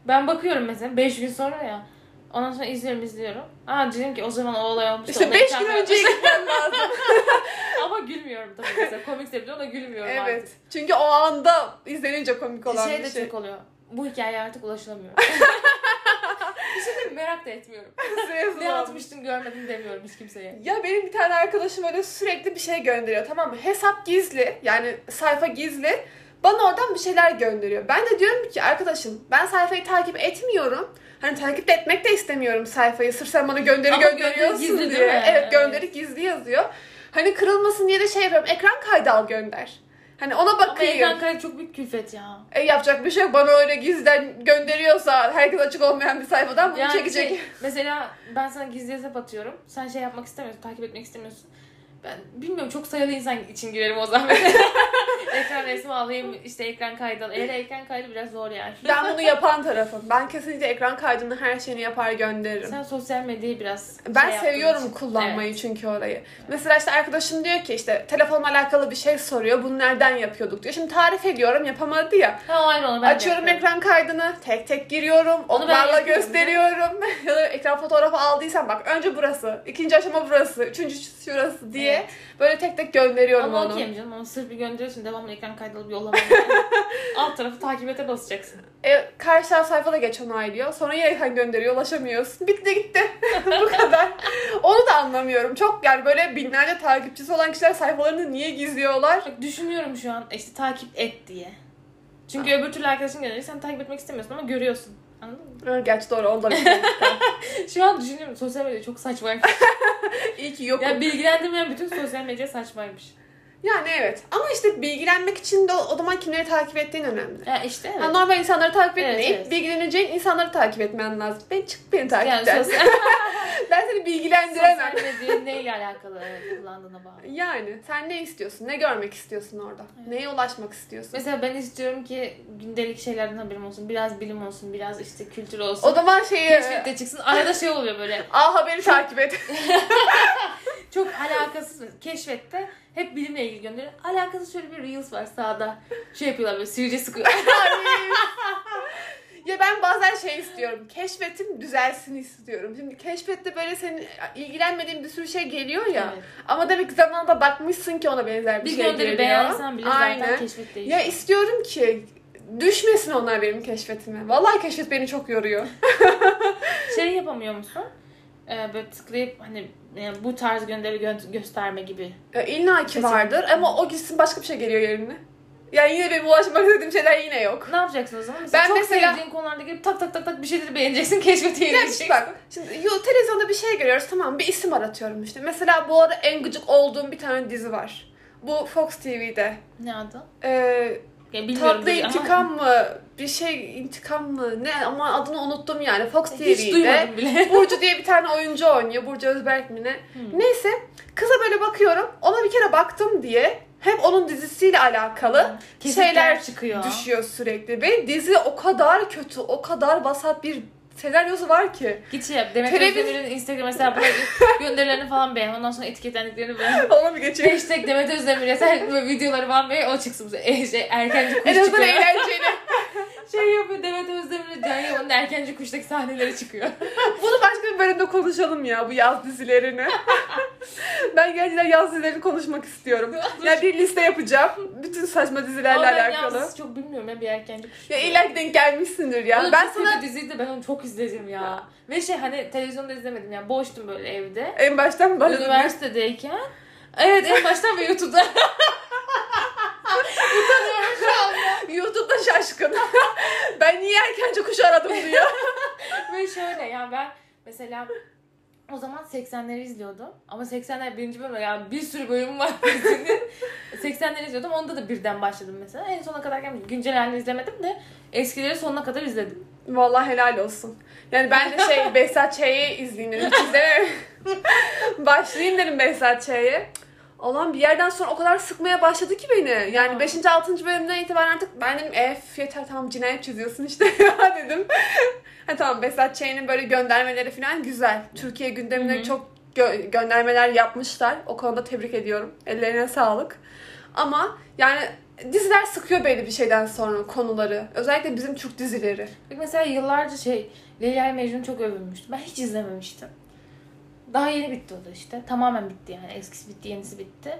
Ben bakıyorum mesela 5 gün sonra ya. Ondan sonra izliyorum izliyorum. Aa dedim ki o zaman o olay olmuş. İşte ona 5 ekran gün önceye gitmen lazım. [laughs] Ama gülmüyorum tabii mesela. Komik sebebi ona gülmüyorum evet. artık. Çünkü o anda izlenince komik olan şey bir de şey. çok oluyor. Bu hikayeye artık ulaşılamıyor. [laughs] bir şey merak da etmiyorum. Ne olmuş. atmıştın görmedim demiyorum hiç kimseye. Ya benim bir tane arkadaşım öyle sürekli bir şey gönderiyor tamam mı? Hesap gizli yani sayfa gizli. Bana oradan bir şeyler gönderiyor. Ben de diyorum ki arkadaşım ben sayfayı takip etmiyorum. Hani takip etmek de istemiyorum sayfayı. Sırf sen bana gönderi Ama gönderiyorsun gönderi gizli diye. Evet Evet. gönderi gizli yazıyor. Hani kırılmasın diye de şey yapıyorum. Ekran kaydı al gönder. Hani ona Ama bakayım. ekran kaydı çok büyük külfet ya. E, yapacak bir şey yok. Bana öyle gizliden gönderiyorsa herkes açık olmayan bir sayfadan bunu Yani çekecek. şey, mesela ben sana gizli hesap atıyorum. Sen şey yapmak istemiyorsun, takip etmek istemiyorsun. Ben bilmiyorum çok sayılı insan için girerim o zaman. [laughs] ekran resmi alayım, işte ekran kaydı al. Eğer ekran kaydı biraz zor yani. [laughs] Ben bunu yapan tarafım. Ben kesinlikle ekran kaydını her şeyini yapar gönderirim. Sen sosyal medyayı biraz Ben şey seviyorum kullanmayı Evet. çünkü orayı. Mesela işte arkadaşım diyor ki işte telefonla alakalı bir şey soruyor. Bunu nereden yapıyorduk diyor. Şimdi tarif ediyorum yapamadı ya. Ha aynı onu ben Açıyorum yapıyorum. ekran kaydını, tek tek giriyorum, Onu yapıyorum gösteriyorum. [laughs] ya da ekran fotoğrafı aldıysan bak önce burası, ikinci aşama burası, üçüncü şurası diye Evet. böyle tek tek gönderiyorum Ama onu. okeyim canım ama sırf bir gönderiyorsun devamlı ekran kaydı alıp yollaman yani. [laughs] Alt tarafı takip ete basacaksın. E, karşı sayfada geç onaylıyor. Sonra yine ekran gönderiyor, ulaşamıyorsun. Bitti gitti. [laughs] Bu kadar. Onu da anlamıyorum. Çok yani böyle binlerce takipçisi olan kişiler sayfalarını niye gizliyorlar? Bak düşünüyorum şu an işte takip et diye. Çünkü öbür türlü arkadaşın gönderiyor sen takip etmek istemiyorsun ama görüyorsun. Anladın mı? Gerçi doğru onu da bilmiyorum. [laughs] Şu an düşünüyorum sosyal medya çok saçmaymış. İyi ki yok. ya bilgilendirmeyen bütün sosyal medya saçmaymış. Yani evet. Ama işte bilgilenmek için de o o zaman kimleri takip ettiğin önemli. Ya işte evet. Yani normal insanları takip Evet, etmeyip evet. bilgileneceğin insanları takip etmen lazım. Ben çık beni takip yani et. sosyal, [laughs] Ben seni bilgilendiremem. sosyal medya neyle alakalı evet, kullandığına bağlı. Yani sen ne istiyorsun? Ne görmek istiyorsun orada? Neye ulaşmak istiyorsun? Mesela ben istiyorum ki gündelik şeylerden haberim olsun. Biraz bilim olsun, biraz işte kültür olsun. O zaman şeyi Keşfette çıksın. Arada şey oluyor böyle. A haberi takip et. [laughs] Çok alakasız. Keşfette hep bilimle ilgili gönderiyor. Alakasız şöyle bir reels var sağda. Şey yapıyorlar böyle sivilce sıkıyor. [laughs] ya ben bazen şey istiyorum. Keşfetim düzelsin istiyorum. Şimdi keşfette böyle senin ilgilenmediğin bir sürü şey geliyor ya. Evet. Ama demek ki zamanında bakmışsın ki ona benzer bir, Bir şey gönderi geliyor. beğensen bile zaten Aynen. keşfet Ya değişiyor. istiyorum ki düşmesin onlar benim keşfetime. Vallahi keşfet beni çok yoruyor. [laughs] Şey yapamıyor musun? Ee, böyle tıklayıp hani yani bu tarz gönderi gö- gösterme gibi. Ya İlla ki vardır ama o gitsin başka bir şey geliyor yerine. Yani yine benim ulaşmak istediğim şeyler yine yok. Ne yapacaksın o zaman? Mesela Ben çok mesela- sevdiğin konularda girip tak tak tak tak bir şeyleri beğeneceksin. [laughs] Keşfete yenileceksin. bak şimdi yo, televizyonda bir şey görüyoruz tamam bir isim aratıyorum işte. Mesela bu arada en gıcık olduğum bir tane dizi var. Bu Fox TV'de. Ne adı? Ee, Ya bilmiyorum. tatlı ama intikam mı? Bir şey intikam mı? Ne ama adını unuttum yani. Fox TV'de. [laughs] Burcu diye bir tane oyuncu oynuyor. Burcu Özberk mi ne? Hmm. Neyse kıza böyle bakıyorum. Ona bir kere baktım diye hep onun dizisiyle alakalı Kesitler şeyler çıkıyor. düşüyor sürekli. Ve dizi o kadar kötü, o kadar vasat bir senaryosu var ki. Git şey yap. Demet Televiz- Özdemir'in Instagram hesabına [laughs] gönderilerini falan beğen. Ondan sonra etiketlendiklerini beğen. Ona mı geçiyor? Hashtag Demet Özdemir yeter videoları falan beğen. O çıksın. bize. E, şey, erkenci kuş En azından çıkıyor. eğlenceli. [laughs] şey yapıyor Demet Özdemir'le Can Yaman'ın erkenci kuştaki sahneleri çıkıyor. [laughs] Bunu başka bir bölümde konuşalım ya bu yaz dizilerini. [laughs] ben gerçekten yaz dizilerini konuşmak istiyorum. Yani bir liste yapacağım. Bütün saçma dizilerle Ama ben alakalı. yalnız çok bilmiyorum ya bir erkenci kuş. Ya illa ki denk gelmişsindir ya. Oğlum ben sana diziydi ben onu çok izledim ya. Ve şey hani televizyonda izlemedim ya boştum böyle evde. en baştan başladım. Üniversitedeyken. Evet en baştan ve YouTube'da. [laughs] Utanıyorum şu anda. YouTube'da şaşkın. ben niye erkence kuş aradım diyor. Ve yani ben mesela o zaman 80'leri izliyordum. Ama 80'ler birinci bölüm yani bir sürü bölüm var [laughs] dizinin. 80'leri izliyordum. Onda da birden başladım mesela. En sona kadar gelmedim. Güncel halini izlemedim de eskileri sonuna kadar izledim. Vallahi helal olsun. Yani ben de şey Behzat Ç'yi izleyeyim dedim. Hiç izlemedim. [laughs] Başlayayım dedim Behzat Ç'ye. Allah'ım bir yerden sonra o kadar sıkmaya başladı ki beni. Yani Aa. 5. 6. bölümden itibaren artık ben dedim ef yeter tamam cinayet çiziyorsun işte [laughs] ya dedim. Ha tamam Behzat Ç'nin böyle göndermeleri falan güzel. Türkiye gündemine Hı hı. çok gö- göndermeler yapmışlar. O konuda tebrik ediyorum. Ellerine sağlık. Ama yani diziler sıkıyor belli bir şeyden sonra konuları. Özellikle bizim Türk dizileri. Mesela yıllarca şey Leyla Mecnun çok övülmüştü. Ben hiç izlememiştim. Daha yeni bitti o da işte. Tamamen bitti yani. Eskisi bitti, yenisi bitti.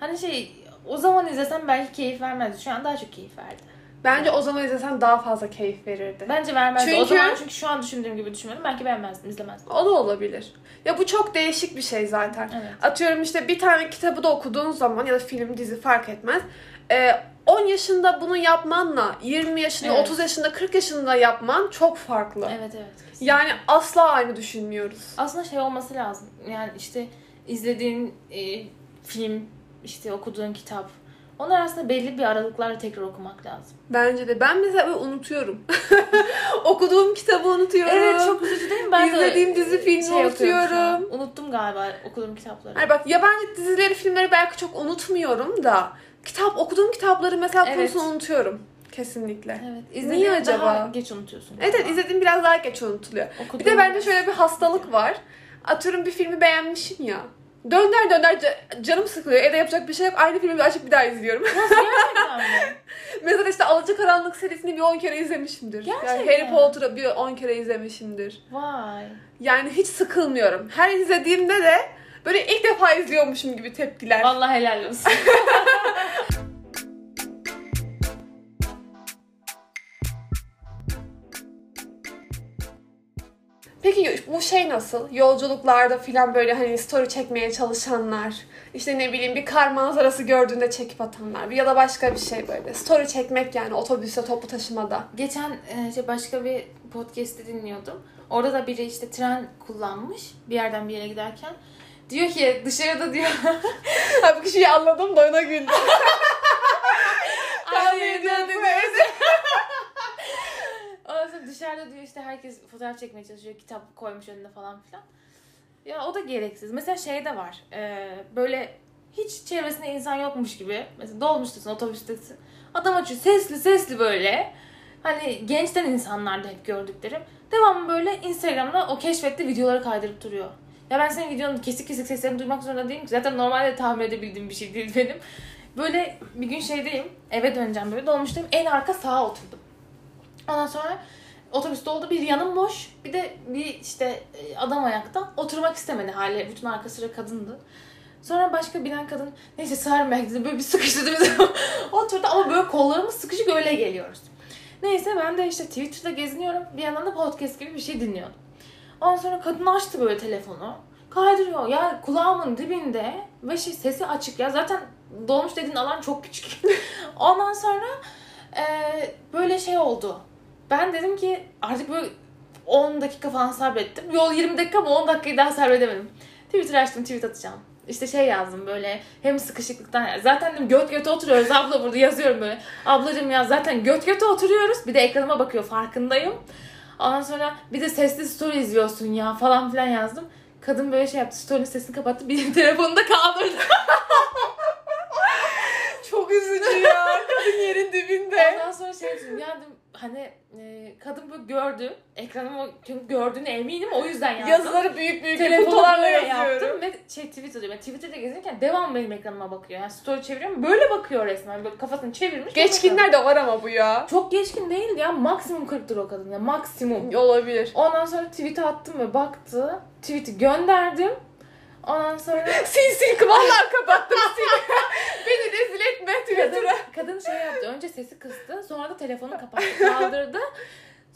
Hani şey o zaman izlesem belki keyif vermezdi. Şu an daha çok keyif verdi. Bence o zaman izlesen daha fazla keyif verirdi. Bence vermezdi. O Çünkü- zaman çünkü şu an düşündüğüm gibi düşünmedim. Belki beğenmezdim, izlemezdim. O da olabilir. Ya bu çok değişik bir şey zaten. Evet. Atıyorum işte bir tane kitabı da okuduğun zaman ya da film, dizi fark etmez. Ee, 10 yaşında bunu yapmanla 20 yaşında, Evet. 30 yaşında, 40 yaşında yapman çok farklı. Evet evet. kesinlikle. Yani asla aynı düşünmüyoruz. aslında şey olması lazım. Yani işte izlediğin e, film, işte okuduğun kitap. Onlar aslında belli bir aralıklarla tekrar okumak lazım. Bence de. Ben mesela böyle unutuyorum. [laughs] Okuduğum kitabı unutuyorum. Evet çok üzücü değil mi? Ben de İzlediğim dizi, filmi yapıyorum şu an. unutuyorum. Unuttum galiba okuduğum kitapları. Hani bak yabancı dizileri, filmleri belki çok unutmuyorum da kitap okuduğum kitapları mesela Evet. konusunu unutuyorum. Kesinlikle. Evet. Niye İzlediğini acaba? daha geç unutuyorsun. Evet, evet izlediğim biraz daha geç unutuluyor. Okuduğum Bir de bende şöyle bir [laughs] hastalık var. Atıyorum bir filmi beğenmişim ya. Dönder dönder ca- canım sıkılıyor. Evde yapacak bir şey yok. Aynı filmi açıp bir daha izliyorum. Gerçekten mi? [laughs] Mesela işte Alacakaranlık serisini bir 10 kere izlemişimdir. Yani Gerçekten. Harry Potter'ı bir 10 kere izlemişimdir. Vay. Yani hiç sıkılmıyorum. Her izlediğimde de böyle ilk defa izliyormuşum gibi tepkiler. Vallahi helal olsun. [laughs] bu şey nasıl? Yolculuklarda falan böyle hani story çekmeye çalışanlar, işte ne bileyim bir kar manzarası gördüğünde çekip atanlar ya da başka bir şey böyle. Story çekmek yani otobüste, toplu taşımada. Geçen işte başka bir podcast'i dinliyordum. Orada da biri işte tren kullanmış bir yerden bir yere giderken. Diyor ki dışarıda diyor. [laughs] Ha bu kişiyi anladım da ona güldüm. [laughs] Aynen Tahmin öyle. ediyorum. Ondan sonra dışarıda diyor işte herkes fotoğraf çekmeye çalışıyor. Kitap koymuş önüne falan filan. Ya o da gereksiz. Mesela şey de var. e, böyle hiç çevresinde insan yokmuş gibi. Mesela dolmuştasın, otobüstesin. Adam açıyor sesli sesli böyle. Hani gençten insanlarda hep gördüklerim. Devamlı böyle Instagram'da o keşfetti videoları kaydırıp duruyor. Ya ben senin videonun kesik kesik seslerini duymak zorunda değilim ki. Zaten normalde tahmin edebildiğim bir şey değil [laughs] benim. Böyle bir gün şeydeyim. Eve döneceğim böyle. Dolmuştayım. En arka sağa oturdum. Ondan sonra otobüs doldu. Bir yanım boş. Bir de bir işte e, adam ayakta. Oturmak istemedi hali. Bütün arka sıra kadındı. Sonra başka binen kadın neyse sığarım belki de böyle bir sıkıştırdı bizi. [laughs] Oturdu ama böyle kollarımız sıkışık öyle geliyoruz. Neyse ben de işte Twitter'da geziniyorum. Bir yandan da podcast gibi bir şey dinliyordum. Ondan sonra kadın açtı böyle telefonu. Kaydırıyor. Ya kulağımın dibinde ve şey sesi açık ya. Zaten dolmuş dediğin alan çok küçük. [laughs] Ondan sonra e, böyle şey oldu. Ben dedim ki artık böyle 10 dakika falan sabrettim. Yol 20 dakika ama 10 dakikayı daha sabredemedim. Twitter açtım tweet atacağım. İşte şey yazdım böyle hem sıkışıklıktan zaten dedim göt göte oturuyoruz abla burada yazıyorum böyle. Ablacığım ya zaten göt göte oturuyoruz. Bir de ekranıma bakıyor farkındayım. Ondan sonra bir de sesli story izliyorsun ya falan filan yazdım. Kadın böyle şey yaptı. Story'nin sesini kapattı. Benim telefonu da kaldırdı. [laughs] Çok üzücü ya. Kadın yerin dibinde. Ondan sonra şey dedim ya dedim, hani e, kadın böyle gördü. Ekranımı çünkü gördüğüne eminim o yüzden yazdım. Yazıları büyük büyük böyle yazıyorum. yaptım ve şey Twitter'da ben Twitter'da gezerken devam benim ekranıma bakıyor. Yani story çeviriyorum böyle bakıyor resmen. Böyle kafasını çevirmiş. Geçkinler de var ama bu ya. Çok geçkin değil ya. Maksimum 40'tır o kadın ya. Maksimum. Olabilir. Ondan sonra tweet'i attım ve baktı. Tweet'i gönderdim. Ondan sonra [laughs] Sil sil vallahi kapattım sil. [laughs] Beni rezil etme kadın, kadın şey yaptı. Önce sesi kıstı. Sonra da telefonu kapattı. [laughs] Kaldırdı.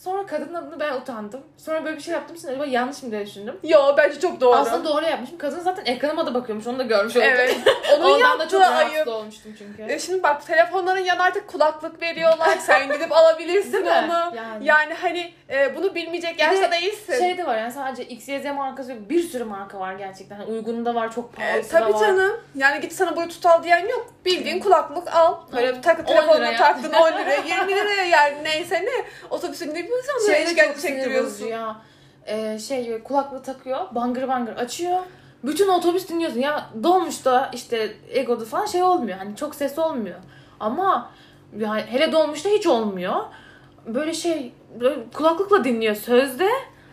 Sonra kadının adını ben utandım. Sonra böyle bir şey yaptım. Şimdi acaba yanlış mı diye düşündüm. Yo bence çok doğru. Aslında doğru yapmışım. Kadın zaten ekranıma da bakıyormuş. Onu da görmüş olduk. Evet. [laughs] Onun Ondan da çok rahatsız ayıp. olmuştum çünkü. E şimdi bak telefonların yanına artık kulaklık veriyorlar. Sen [laughs] gidip alabilirsin onu. Yani. Yani hani e, bunu bilmeyecek yaşta de değilsin. Şey de var yani sadece XYZ markası yok. Bir sürü marka var gerçekten. Hani uygunu da var, çok E, pahalısı da tabii var. canım. Yani git sana bluetooth al diyen yok. Bildiğin kulaklık al. Böyle Hı. tak 10 telefonuna taktın 10 liraya [laughs] 20 liraya yani neyse ne. Otobüsün ne biliyorsan Şey şey de şikayet çok sinir çektiriyorsun. bozucu ya. Ee, şey kulaklığı takıyor, bangır bangır açıyor. Bütün otobüs dinliyorsun. Ya dolmuşta işte Ego'da falan şey olmuyor. Hani çok ses olmuyor. Ama yani hele dolmuşta hiç olmuyor. Böyle şey böyle kulaklıkla dinliyor sözde.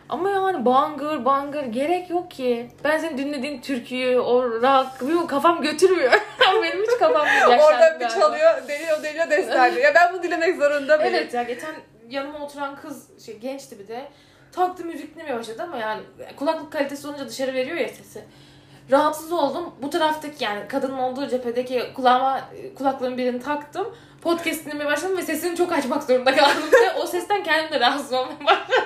Ama yani bangır bangır gerek yok ki. Ben senin dinlediğin türküyü, o rock, bilmiyorum, kafam götürmüyor. [laughs] Benim hiç kafam yok. Orada bir galiba. çalıyor, deliyor, deliyor, destekliyor. ya ben bunu dinlemek zorunda mıyım? Evet ya geçen yanıma oturan kız şey gençti bir de. Taktı müzik dinlemeye başladı ama yani kulaklık kalitesi olunca dışarı veriyor ya sesi. Rahatsız oldum. Bu taraftaki yani kadının olduğu cephedeki kulağıma kulaklığın birini taktım. Podcast dinlemeye başladım ve sesini çok açmak zorunda kaldım. ve o sesten kendim de rahatsız olmaya başladım.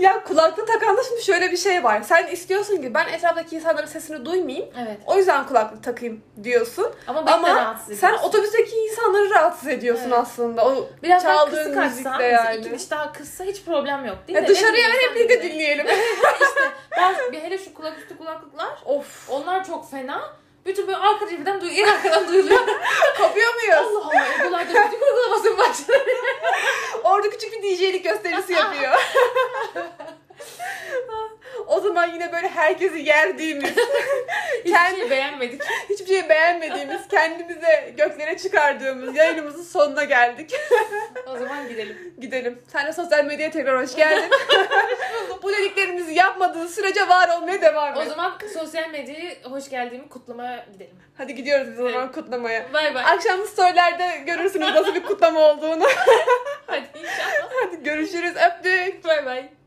Ya kulaklık takanda şimdi şöyle bir şey var. Sen istiyorsun ki ben etraftaki insanların sesini duymayayım. Evet. O yüzden kulaklık takayım diyorsun. Ama beni de Ama rahatsız sen otobüsteki insanları rahatsız ediyorsun Evet. aslında. O Biraz daha çaldığın kısık açsan, müzikle mesela yani. iki üç daha kıssa hiç problem yok değil ya mi? dışarıya Ne ver hep sen de. dinleyelim. [laughs] işte ben, bir hele şu kulaküstü kulaklıklar of. onlar çok fena. Bütün böyle arka cepheden duyuyor, arkadan duyuluyor. [laughs] Kapıyor muyuz? Allah Allah Ego'larda müzik uygulaması mı başladı? Orada küçük bir DJ'lik gösterisi yapıyor. [laughs] o zaman yine böyle herkesi yerdiğimiz, [laughs] Hiçbir şey beğenmedik. hiçbir şey beğenmediğimiz, kendimize göklere çıkardığımız yayınımızın sonuna geldik. [laughs] O zaman gidelim. Gidelim. Sen de sosyal medyaya tekrar hoş geldin. [laughs] Bu dediklerimizi yapmadığın sürece var olmaya devam O et. zaman sosyal medyayı hoş geldiğimi kutlamaya gidelim. Hadi gidiyoruz biz o zaman kutlamaya. Bay bay. Akşam storylerde görürsünüz nasıl bir kutlama olduğunu. Hadi inşallah. Hadi görüşürüz. Öptük. Bay bay.